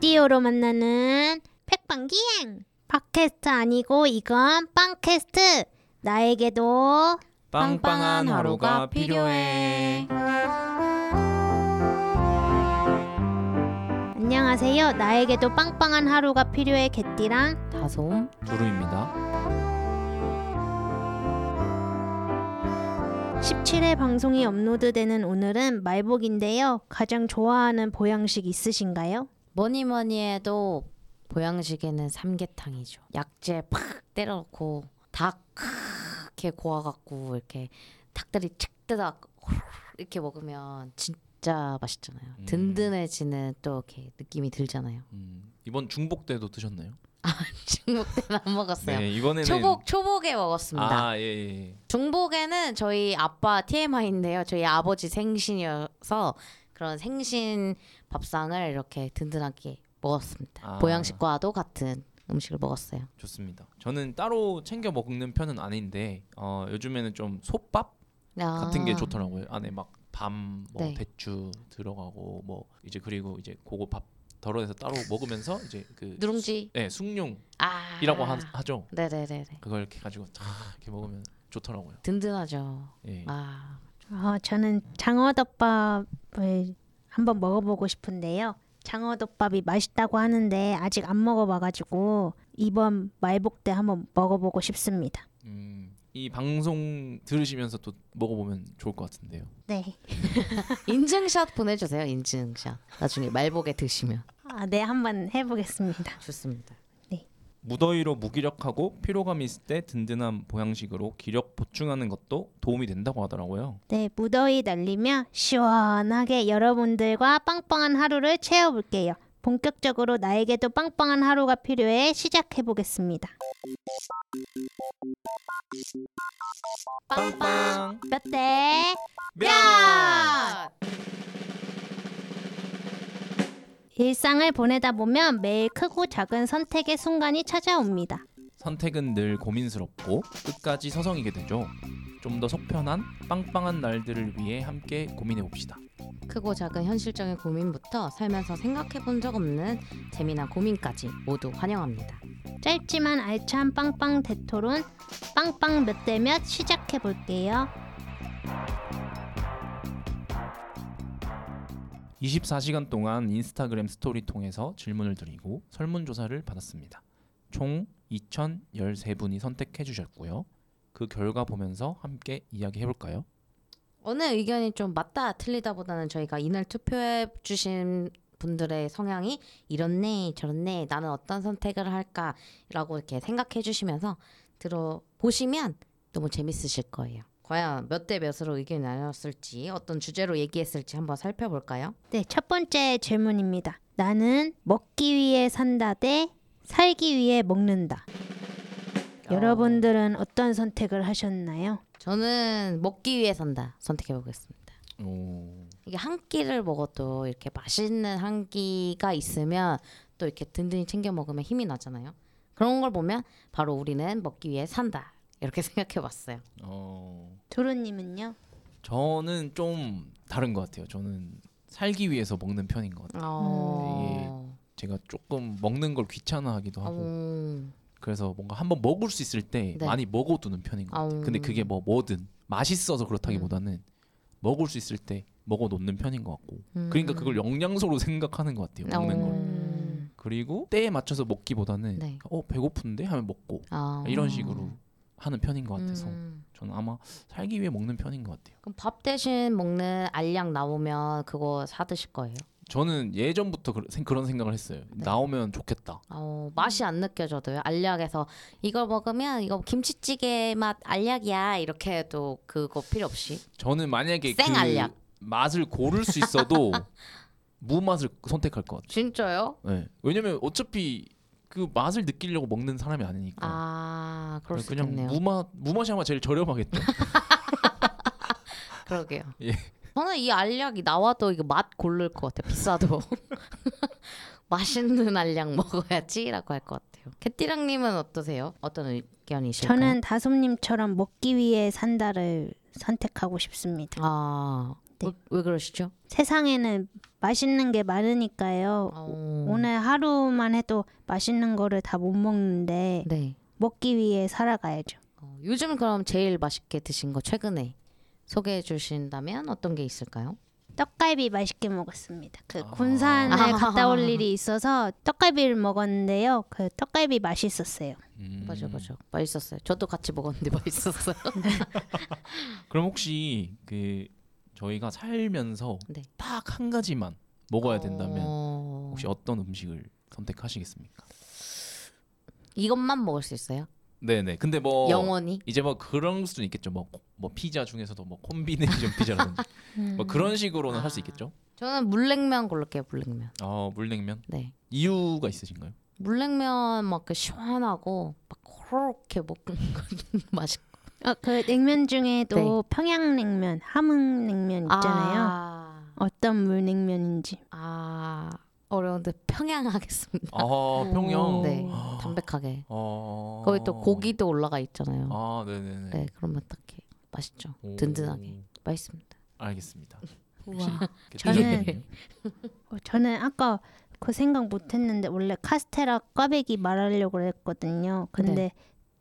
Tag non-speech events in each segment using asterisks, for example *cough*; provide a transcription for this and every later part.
오디오로 만나는 팩빵기행 팟캐스트 아니고 이건 빵캐스트 나에게도 빵빵한 하루가 필요해. 안녕하세요 나에게도 빵빵한 하루가 필요해 개띠랑 다솜 두루입니다. 17회 방송이 업로드되는 오늘은 말복인데요 가장 좋아하는 보양식 있으신가요? 뭐니 뭐니 해도 보양식에는 삼계탕이죠. 약재 팍 때려놓고 닭 이렇게 고아갖고 이렇게 닭다리 착 뜯어 이렇게 먹으면 진짜 맛있잖아요. 음. 든든해지는 또 이렇게 느낌이 들잖아요. 음, 이번 중복 때도 드셨나요? *laughs* 중복 때는 안 먹었어요. 네, 이번에는 초복 초복에 먹었습니다. 아, 예, 예. 중복에는 저희 아빠 TMI인데요. 저희 아버지 생신이어서 그런 생신 밥상을 이렇게 든든하게 먹었습니다. 아. 보양식과도 같은 음식을 먹었어요. 좋습니다. 저는 따로 챙겨 먹는 편은 아닌데 어, 요즘에는 좀 솥밥 같은 게 아. 좋더라고요. 안에 막 밤, 뭐 네. 대추 들어가고 뭐 이제 그리고 이제 그거 밥 덜어내서 따로 먹으면서 이제 그 누룽지. 네, 숭늉이라고 아. 하, 죠 네네네네. 그걸 이렇게 가지고 탁 이렇게 먹으면 좋더라고요. 든든하죠. 예. 아. 어, 저는 장어덮밥을 한번 먹어보고 싶은데요. 장어덮밥이 맛있다고 하는데 아직 안 먹어봐가지고 이번 말복 때 한번 먹어보고 싶습니다. 음, 이 방송 들으시면서 또 먹어보면 좋을 것 같은데요. 네. *laughs* 인증샷 보내주세요. 인증샷. 나중에 말복에 드시면 아, 네, 한번 해보겠습니다. 좋습니다. 무더위로 무기력하고 피로감이 있을 때 든든한 보양식으로 기력 보충하는 것도 도움이 된다고 하더라고요. 네, 무더위 날리며 시원하게 여러분들과 빵빵한 하루를 채워볼게요. 본격적으로 나에게도 빵빵한 하루가 필요해 시작해 보겠습니다. 빵빵 몇 대? 야! 일상을 보내다 보면 매일 크고 작은 선택의 순간이 찾아옵니다. 선택은 늘 고민스럽고 끝까지 서성이게 되죠. 좀 더 속편한 빵빵한 날들을 위해 함께 고민해 봅시다. 크고 작은 현실적인 고민부터 살면서 생각해 본 적 없는 재미난 고민까지 모두 환영합니다. 짧지만 알찬 빵빵 대토론 빵빵 몇 대 몇 시작해 볼게요. 24시간 동안 인스타그램 스토리 통해서 질문을 드리고 설문조사를 받았습니다. 총 2,013분이 선택해 주셨고요. 그 결과 보면서 함께 이야기해 볼까요? 어느 의견이 좀 맞다 틀리다 보다는 저희가 이날 투표해 주신 분들의 성향이 이렇네 저렇네 나는 어떤 선택을 할까라고 이렇게 생각해 주시면서 들어보시면 너무 재밌으실 거예요. 과연 몇 대 몇으로 의견이 나눴을지 어떤 주제로 얘기했을지 한번 살펴볼까요? 네, 첫 번째 질문입니다. 나는 먹기 위해 산다 대 살기 위해 먹는다. 여러분들은 어떤 선택을 하셨나요? 저는 먹기 위해 산다 선택해 보겠습니다. 오, 이게 한 끼를 먹어도 이렇게 맛있는 한 끼가 있으면 또 이렇게 든든히 챙겨 먹으면 힘이 나잖아요. 그런 걸 보면 바로 우리는 먹기 위해 산다 이렇게 *laughs* 생각해 봤어요. 어, 두루님은요? 저는 좀 다른 것 같아요. 저는 살기 위해서 먹는 편인 것 같아요. 어... 제가 조금 먹는 걸 귀찮아하기도 하고 음... 그래서 뭔가 한번 먹을 수 있을 때 네. 많이 먹어두는 편인 것 같아요. 근데 그게 뭐 뭐든 맛있어서 그렇다기보다는 먹을 수 있을 때 먹어 놓는 편인 것 같고 그러니까 그걸 영양소로 생각하는 것 같아요. 먹는 걸. 음... 그리고 때에 맞춰서 먹기보다는 네. 어 배고픈데 하면 먹고 아... 이런 식으로 하는 편인 것 같아서 음. 저는 아마 살기 위해 먹는 편인 것 같아요. 그럼 밥 대신 먹는 알약 나오면 그거 사 드실 거예요? 저는 예전부터 그, 런 생각을 했어요. 네. 나오면 좋겠다. 어, 맛이 안 느껴져도요. 알약에서 이걸 먹으면 이거 김치찌개 맛 알약이야 이렇게 해도 그거 필요 없이 저는 만약에 생그 알약. 맛을 고를 수 있어도 *laughs* 무맛을 선택할 것 같아요. 진짜요? 네. 왜냐면 어차피 그 맛을 느끼려고 먹는 사람이 아니니까. 아 그럴 수 그냥 있겠네요. 무맛 무맛이 아마 제일 저렴하겠죠. *laughs* 그러게요. *laughs* 예. 저는 이 알약이 나와도 이거 맛 고를 것 같아요. 비싸도 *laughs* 맛있는 알약 먹어야지라고 할 것 같아요. 캣띠랑님은 어떠세요? 어떤 의견이실까요? 저는 다솜님처럼 먹기 위해 산다를 선택하고 싶습니다. 아 왜, 왜 그러시죠? 세상에는 맛있는 게 많으니까요. 어... 오늘 하루만 해도 맛있는 거를 다 못 먹는데 네. 먹기 위해 살아가야죠. 어, 요즘 그럼 제일 맛있게 드신 거 최근에 소개해 주신다면 어떤 게 있을까요? 떡갈비 맛있게 먹었습니다. 그 아. 군산에 아. *laughs* 갔다 올 일이 있어서 떡갈비를 먹었는데요. 그 떡갈비 맛있었어요. 음. 맞아 맞아 맛있었어요. 저도 같이 먹었는데 *laughs* 맛있었어요. 그럼 혹시 그 저희가 살면서 네. 딱 한 가지만 먹어야 된다면 어... 혹시 어떤 음식을 선택하시겠습니까? 이것만 먹을 수 있어요? 네네. 근데 뭐 영원히? 이제 뭐 그런 수는 있겠죠. 뭐, 뭐 피자 중에서도 뭐 콤비네이션 피자라든지 음. *laughs* 뭐 그런 식으로는 할수 아. 있겠죠. 저는 물냉면 고를게요. 물냉면. 어 물냉면 네. 이유가 있으신가요? 물냉면 막 그 시원하고 막 그렇게 먹는 거 *laughs* 맛있고. 어, 그 냉면 중에도 네. 평양냉면, 함흥냉면 있잖아요. 아, 어떤 물냉면인지. 아 어려운데 평양 하겠습니다. 아 평양. 네. 아. 담백하게. 어. 거기 또 고기도 올라가 있잖아요. 아 네네네. 네, 그러면 딱히 맛있죠. 오. 든든하게 맛있습니다. 알겠습니다. *laughs* 저는 저는- 어, 저는 아까 그 생각 못했는데 원래 카스테라 꽈배기 말하려고 했거든요. 근데 네.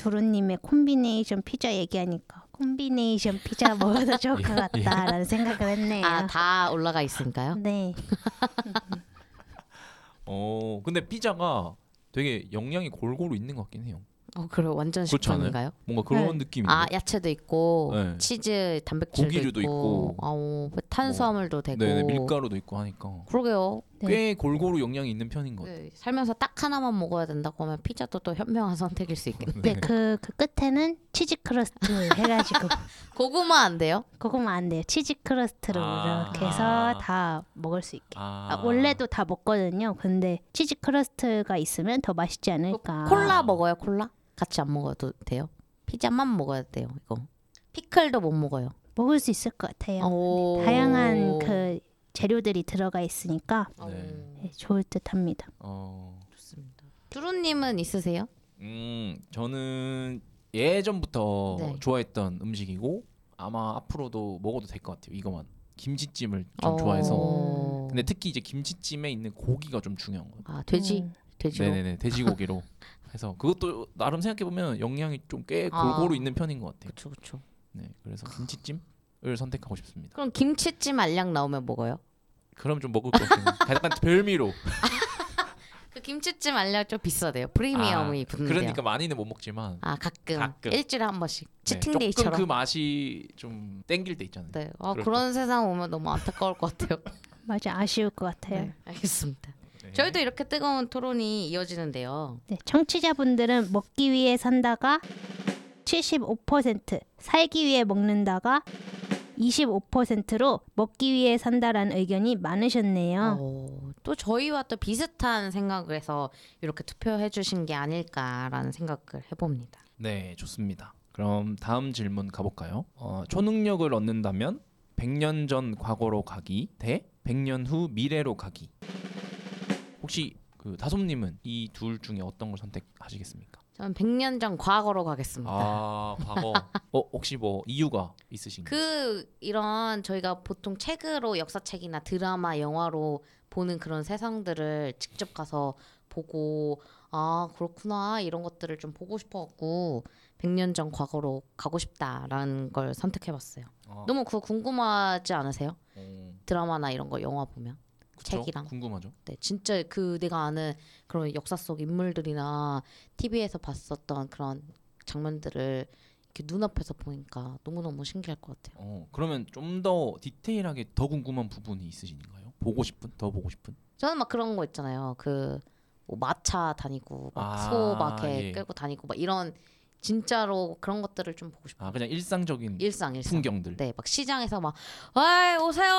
두루님의 콤비네이션 피자 얘기하니까 콤비네이션 피자 먹어도 좋을 것 *laughs* 예. 같다라는 생각을 했네요. 아, 다 올라가 있으니까요. 네. *laughs* 어 근데 피자가 되게 영양이 골고루 있는 것 같긴 해요. 어, 그래 완전 그렇지 않아요? 식품인가요? 뭔가 그런 네. 느낌인데. 아, 야채도 있고 네. 치즈, 단백질도 고기류도 있고. 아우, 탄수화물도 되고. 네네 밀가루도 있고 하니까 그러게요. 네. 꽤 골고루 영양이 있는 편인 것 같아요. 네, 살면서 딱 하나만 먹어야 된다고 하면 피자도 또 현명한 *laughs* 선택일 수 있겠네. 네, 그, 그 끝에는 치즈 크러스트 *laughs* 해가지고 고구마 안 돼요? 그거만 안 돼요. 치즈 크러스트로 아. 이렇게 해서 다 먹을 수 있게. 아, 아, 원래도 다 먹거든요. 근데 치즈 크러스트가 있으면 더 맛있지 않을까. 콜라 먹어요, 콜라? 같이 안 먹어도 돼요? 피자만 먹어야 돼요, 이거. 피클도 못 먹어요. 먹을 수 있을 것 같아요. 오. 다양한 그 재료들이 들어가 있으니까 네. 네, 좋을 듯합니다. 어, 좋습니다. 주루님은 있으세요? 음 저는 예전부터 네. 좋아했던 음식이고 아마 앞으로도 먹어도 될 것 같아요. 이거만 김치찜을 좀 어. 좋아해서. 근데 특히 이제 김치찜에 있는 고기가 좀 중요한 것 같아요. 아 돼지 음. 돼지로. 네네네 돼지고기로 해서 그것도 나름 생각해 보면 영양이 좀 꽤 아. 골고루 있는 편인 것 같아요. 그렇죠, 그렇죠. 네, 그래서 김치찜을 선택하고 싶습니다. 그럼 김치찜 알약 나오면 먹어요? 그럼 좀 먹을 것 같아요. *laughs* 약간 별미로. *laughs* 그 김치찜 알약 좀 비싸대요. 프리미엄이 아, 붙는데요. 그러니까 많이는 못 먹지만 아 가끔, 가끔. 일주일에 한 번씩 네, 치팅데이처럼. 조금 그 맛이 좀 땡길 때 있잖아요. 네. 아, 그럴 그런 세상 오면 너무 안타까울 것 같아요. *laughs* 맞아 아쉬울 것 같아요. 네, 알겠습니다. 네. 저희도 이렇게 뜨거운 토론이 이어지는데요. 네, 청취자분들은 먹기 위해 산다가 75%, 살기 위해 먹는다가 25%로 먹기 위해 산다라는 의견이 많으셨네요. 어, 또 저희와 또 비슷한 생각을 해서 이렇게 투표해 주신 게 아닐까라는 생각을 해봅니다. 네, 좋습니다. 그럼 다음 질문 가볼까요? 어, 초능력을 얻는다면 100년 전 과거로 가기 대 100년 후 미래로 가기. 혹시 그 다솜님은 이 둘 중에 어떤 걸 선택하시겠습니까? 저는 100년 전 과거로 가겠습니다. 아, 과거. *laughs* 어, 혹시 뭐 이유가 있으신가요? 그 이런 저희가 보통 책으로 역사책이나 드라마, 영화로 보는 그런 세상들을 직접 가서 보고 아 그렇구나 이런 것들을 좀 보고 싶어갖고 100년 전 과거로 가고 싶다라는 걸 선택해봤어요. 아, 너무 그거 궁금하지 않으세요? 어, 드라마나 이런 거 영화 보면 그쵸? 책이랑. 궁금하죠. 네, 진짜 그 내가 아는 그런 역사 속 인물들이나 TV에서 봤었던 그런 장면들을 이렇게 눈앞에서 보니까 너무너무 신기할 것 같아요. 어, 그러면 좀 더 디테일하게 더 궁금한 부분이 있으신가요? 보고 싶은? 더 보고 싶은? 저는 막 그런 거 있잖아요. 그뭐 마차 다니고 막 아, 소막 이렇게 예. 끌고 다니고 막 이런 진짜로 그런 것들을 좀 보고 싶어요. 아, 그냥 일상적인 일상 일상. 풍경들. 네, 막 시장에서 막, 와 오세요,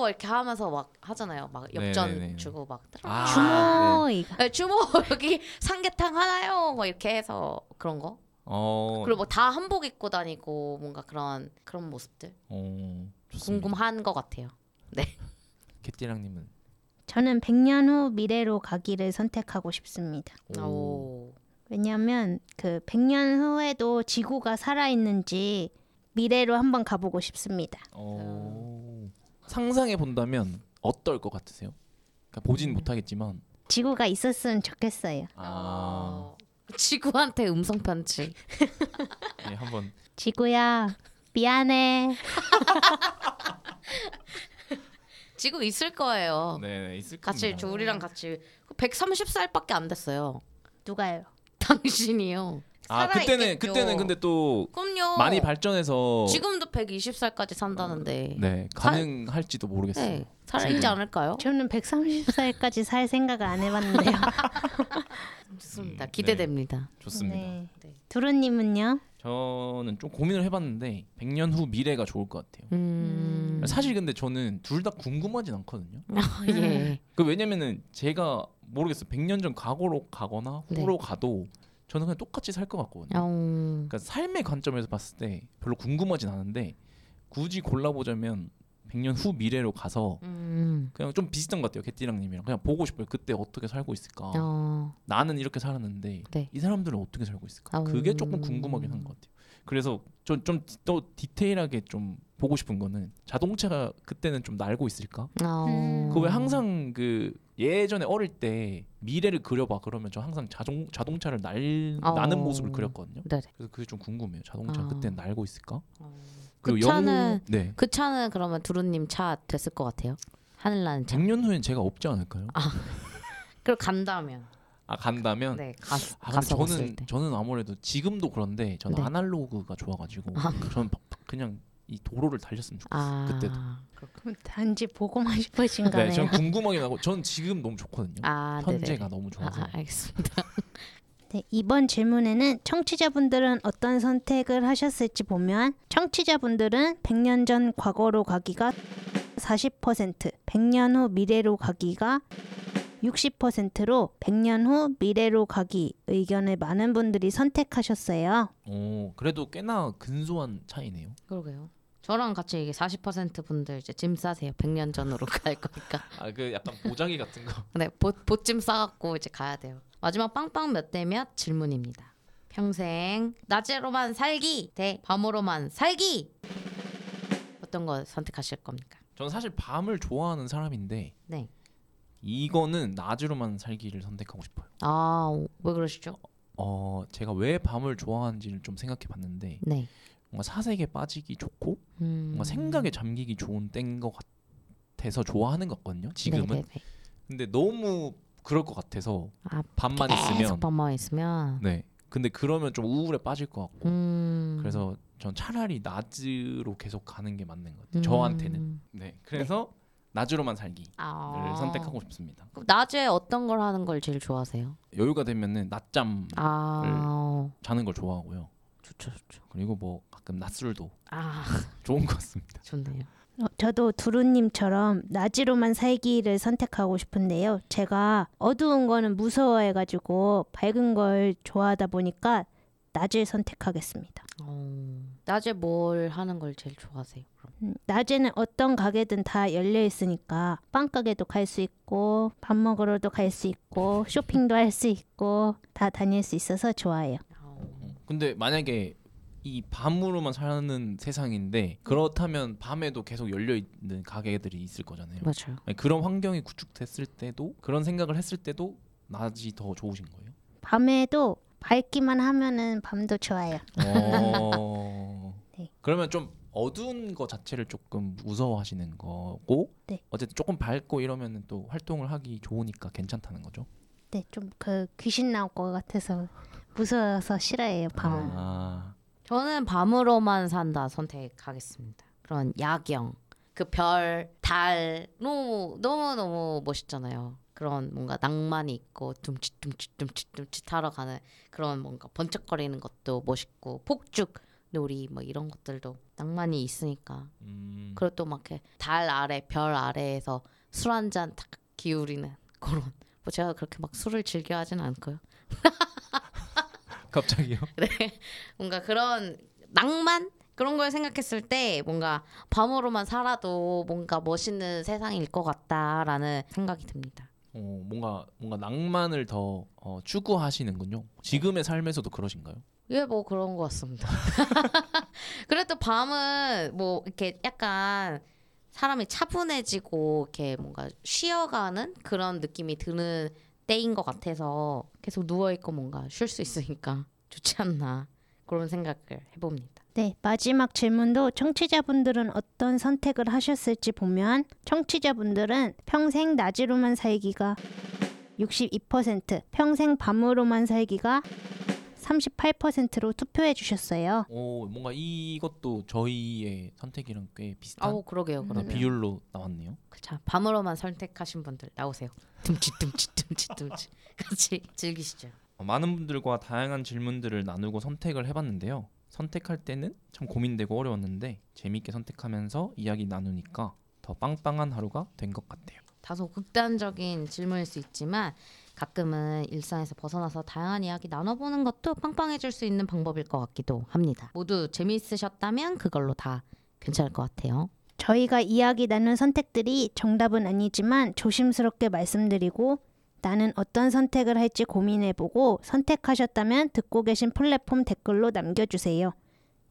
막 이렇게 하면서 막 하잖아요. 막 엽전 네네네. 주고 막, 아, 주모 이거 네, 주모 *laughs* 여기 삼계탕 하나요, 막 이렇게 해서 그런 거. 어, 그리고 뭐 다 한복 입고 다니고 뭔가 그런 그런 모습들 어, 좋습니다. 궁금한 것 같아요. *laughs* 개띠랑님은 저는 100년 후 미래로 가기를 선택하고 싶습니다. 오. 왜냐하면 그 100년 후에도 지구가 살아 있는지 미래로 한번 가보고 싶습니다. 어, 상상해 본다면 어떨 것 같으세요? 그러니까 보진 음. 못하겠지만 지구가 있었으면 좋겠어요. 아, 어, 지구한테 음성 편지. 네, *laughs* 한번 지구야 미안해. *laughs* 지구 있을 거예요. 네, 네 있을 같이 겁니다. 저 우리랑 같이 130살밖에 안 됐어요. 누가요? 당신이요. 아 그때는 살아있겠죠. 그때는 근데 또 그럼요. 많이 발전해서 지금도 120살까지 산다는데. 네 가능할지도 모르겠어요. 네, 살아있지. 않을까요? 저는 130살까지 살 생각을 안 해봤는데요. *laughs* 좋습니다. 음, 기대됩니다. 좋습니다. 네. 네. 두루님은요? 저는 좀 고민을 해봤는데 100년 후 미래가 좋을 것 같아요. 음. 사실 근데 저는 둘 다 궁금하진 않거든요. *laughs* 예. 그 왜냐면은 제가 모르겠어. 100년 전 과거로 가거나 네. 후로 가도 저는 그냥 똑같이 살 것 같거든요. 음. 그러니까 삶의 관점에서 봤을 때 별로 궁금하진 않은데 굳이 골라보자면 100년 후 미래로 가서 음. 그냥 좀 비슷한 것 같아요. 개띠랑님이랑 그냥 보고 싶어요. 그때 어떻게 살고 있을까? 어. 나는 이렇게 살았는데 네. 이 사람들은 어떻게 살고 있을까? 어. 그게 조금 궁금하긴 한 것 같아요. 그래서 좀좀또 디테일하게 좀 보고 싶은 거는 자동차가 그때는 좀 날고 있을까? 어. 음. 그왜 항상 그 예전에 어릴 때 미래를 그려봐 그러면 저 항상 자동 자동차를 날 어. 나는 모습을 그렸거든요. 네. 그래서 그게 좀 궁금해요. 자동차 어. 그때 날고 있을까? 그 그리고 차는 영웅 네. 그 차는 그러면 두루님 차 됐을 것 같아요. 하늘 나는 차. 100년 후엔 제가 없지 않을까요? 아, *laughs* 그리고 간다면. 간다면 네. 가, 아, 가서 저는 때. 저는 아무래도 지금도 그런데 저는 네. 아날로그가 좋아가지고 저는 바- 그냥 이 도로를 달렸으면 좋겠어 요. 아. 그때도. 그럼 단지 보고만 싶으신 거네요. 네, 저는 *laughs* 궁금하긴 하고 저는 지금 너무 좋거든요. 아, 네네. 현재가 너무 좋아서. 아, 알겠습니다. *laughs* 네, 이번 질문에는 청취자분들은 어떤 선택을 하셨을지 보면 청취자분들은 100년 전 과거로 가기가 40%, 100년 후 미래로 가기가 60%로 100년 후 미래로 가기 의견을 많은 분들이 선택하셨어요. 오, 그래도 꽤나 근소한 차이네요. 그러게요. 저랑 같이 이게 40% 분들 이제 짐 싸세요. 100년 전으로 *laughs* 갈 거니까. 아, 그 약간 보자기 같은 거. 네, 보, 보찜 싸갖고 이제 가야 돼요. 마지막 빵빵 몇 대 몇 질문입니다. 평생 낮으로만 살기 대 밤으로만 살기. 어떤 거 선택하실 겁니까? 저는 사실 밤을 좋아하는 사람인데 네. 이거는 낮으로만 살기를 선택하고 싶어요. 아, 왜 그러시죠? 어, 제가 왜 밤을 좋아하는지를 좀 생각해 봤는데 네. 뭔가 사색에 빠지기 좋고 음. 뭔가 생각에 잠기기 좋은 때인 것 같아서 좋아하는 것 같거든요. 지금은. 네네네. 근데 너무 그럴 것 같아서 아, 밤만 있으면 밤만 있으면. 네. 근데 그러면 좀 우울에 빠질 것 같고 음. 그래서 전 차라리 낮으로 계속 가는 게 맞는 것 같아요. 음. 저한테는. 네. 그래서 낮으로만 살기를 아. 선택하고 싶습니다. 그럼 낮에 어떤 걸 하는 걸 제일 좋아하세요? 여유가 되면은 낮잠 아, 자는 걸 좋아하고요. 좋죠, 좋죠. 그리고 뭐 가끔 낮술도 아, 좋은 것 같습니다. 좋네요. 어, 저도 두루님처럼 낮으로만 살기를 선택하고 싶은데요. 제가 어두운 거는 무서워해가지고 밝은 걸 좋아하다 보니까 낮을 선택하겠습니다. 어, 낮에 뭘 하는 걸 제일 좋아하세요? 그럼? 음, 낮에는 어떤 가게든 다 열려 있으니까 빵 가게도 갈 수 있고 밥 먹으러도 갈 수 있고 쇼핑도 할 수 있고 다 다닐 수 있어서 좋아해요. 어, 근데 만약에 이 밤으로만 사는 세상인데 그렇다면 밤에도 계속 열려 있는 가게들이 있을 거잖아요. 맞아요. 아니, 그런 환경이 구축됐을 때도 그런 생각을 했을 때도 낮이 더 좋으신 거예요? 밤에도 밝기만 하면은 밤도 좋아요. 어... *laughs* 네. 그러면 좀 어두운 거 자체를 조금 무서워하시는 거고 네. 어쨌든 조금 밝고 이러면은 또 활동을 하기 좋으니까 괜찮다는 거죠. 네, 좀 그 귀신 나올 것 같아서 무서워서 싫어해요 밤은. 아, 저는 밤으로만 산다 선택하겠습니다. 그런 야경, 그 별, 달 너무 너무 너무 멋있잖아요. 그런 뭔가 낭만이 있고 둠칫둠칫둠칫둠칫 하러 가는 그런 뭔가 번쩍거리는 것도 멋있고 폭죽 놀이 뭐 이런 것들도 낭만이 있으니까 음, 그리고 또 막 달 아래 별 아래에서 술 한 잔 탁 기울이는 그런 뭐 제가 그렇게 막 술을 즐겨 하진 않고요. *laughs* *laughs* 갑자기요? *laughs* 뭔가 그런 낭만 그런 걸 생각했을 때 뭔가 밤으로만 살아도 뭔가 멋있는 세상일 것 같다라는 생각이 듭니다. 어, 뭔가 뭔가 낭만을 더 어, 추구하시는군요. 지금의 삶에서도 그러신가요? 예, 뭐 그런 것 같습니다. *laughs* 그래도 밤은 뭐 이렇게 약간 사람이 차분해지고 이렇게 뭔가 쉬어가는 그런 느낌이 드는 때인 것 같아서 계속 누워 있고 뭔가 쉴 수 있으니까 좋지 않나 그런 생각을 해봅니다. 네, 마지막 질문도 청취자분들은 어떤 선택을 하셨을지 보면 청취자분들은 평생 낮으로만 살기가 62%, 평생 밤으로만 살기가 38%로 투표해 주셨어요. 오 뭔가 이것도 저희의 선택이랑 꽤 비슷한 아우 그러게요, 네, 그러게요. 비율로 나왔네요. 자 밤으로만 선택하신 분들 나오세요. 둠치 둠치 둠치 둠치 같이 즐기시죠. 어, 많은 분들과 다양한 질문들을 나누고 선택을 해봤는데요. 선택할 때는 참 고민되고 어려웠는데 재밌게 선택하면서 이야기 나누니까 더 빵빵한 하루가 된 것 같아요. 다소 극단적인 질문일 수 있지만 가끔은 일상에서 벗어나서 다양한 이야기 나눠보는 것도 빵빵해질 수 있는 방법일 것 같기도 합니다. 모두 재미있으셨다면 그걸로 다 괜찮을 것 같아요. 저희가 이야기 나눈 선택들이 정답은 아니지만 조심스럽게 말씀드리고 나는 어떤 선택을 할지 고민해보고 선택하셨다면 듣고 계신 플랫폼 댓글로 남겨주세요.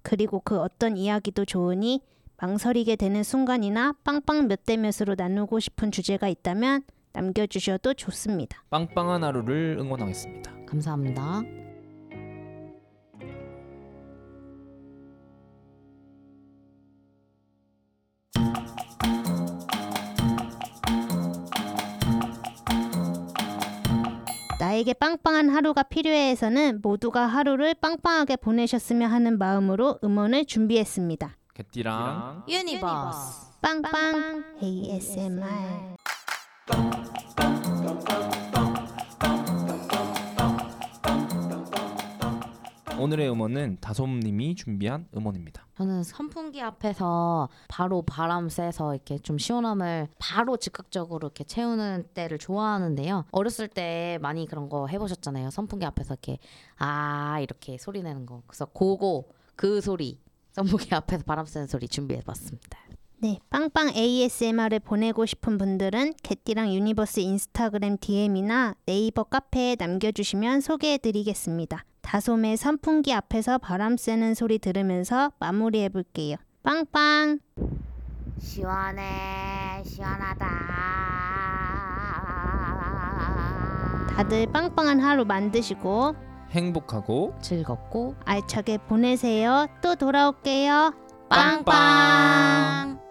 그리고 그 어떤 이야기도 좋으니 망설이게 되는 순간이나 빵빵 몇 대 몇으로 나누고 싶은 주제가 있다면 남겨주셔도 좋습니다. 빵빵한 하루를 응원하겠습니다. 감사합니다. 나에게 빵빵한 하루가 필요해서는 모두가 하루를 빵빵하게 보내셨으면 하는 마음으로 음원을 준비했습니다. 개띠랑 유니버스. 빵빵 ASMR 오늘의 음원은 다솜님이 준비한 음원입니다. 저는 선풍기 앞에서 바로 바람 쐬서 이렇게 좀 시원함을 바로 즉각적으로 이렇게 채우는 때를 좋아하는데요. 어렸을 때 많이 그런 거 해보셨잖아요. 선풍기 앞에서 이렇게 아 이렇게 소리 내는 거. 그래서 그거 그 소리 선풍기 앞에서 바람 쐬는 소리 준비해봤습니다. 네, 빵빵 ASMR을 보내고 싶은 분들은 개띠랑 유니버스 인스타그램 DM이나 네이버 카페에 남겨주시면 소개해드리겠습니다. 다솜의 선풍기 앞에서 바람 쐬는 소리 들으면서 마무리해볼게요. 빵빵! 시원해 시원하다. 다들 빵빵한 하루 만드시고 행복하고 즐겁고 알차게 보내세요. 또 돌아올게요. 빵빵.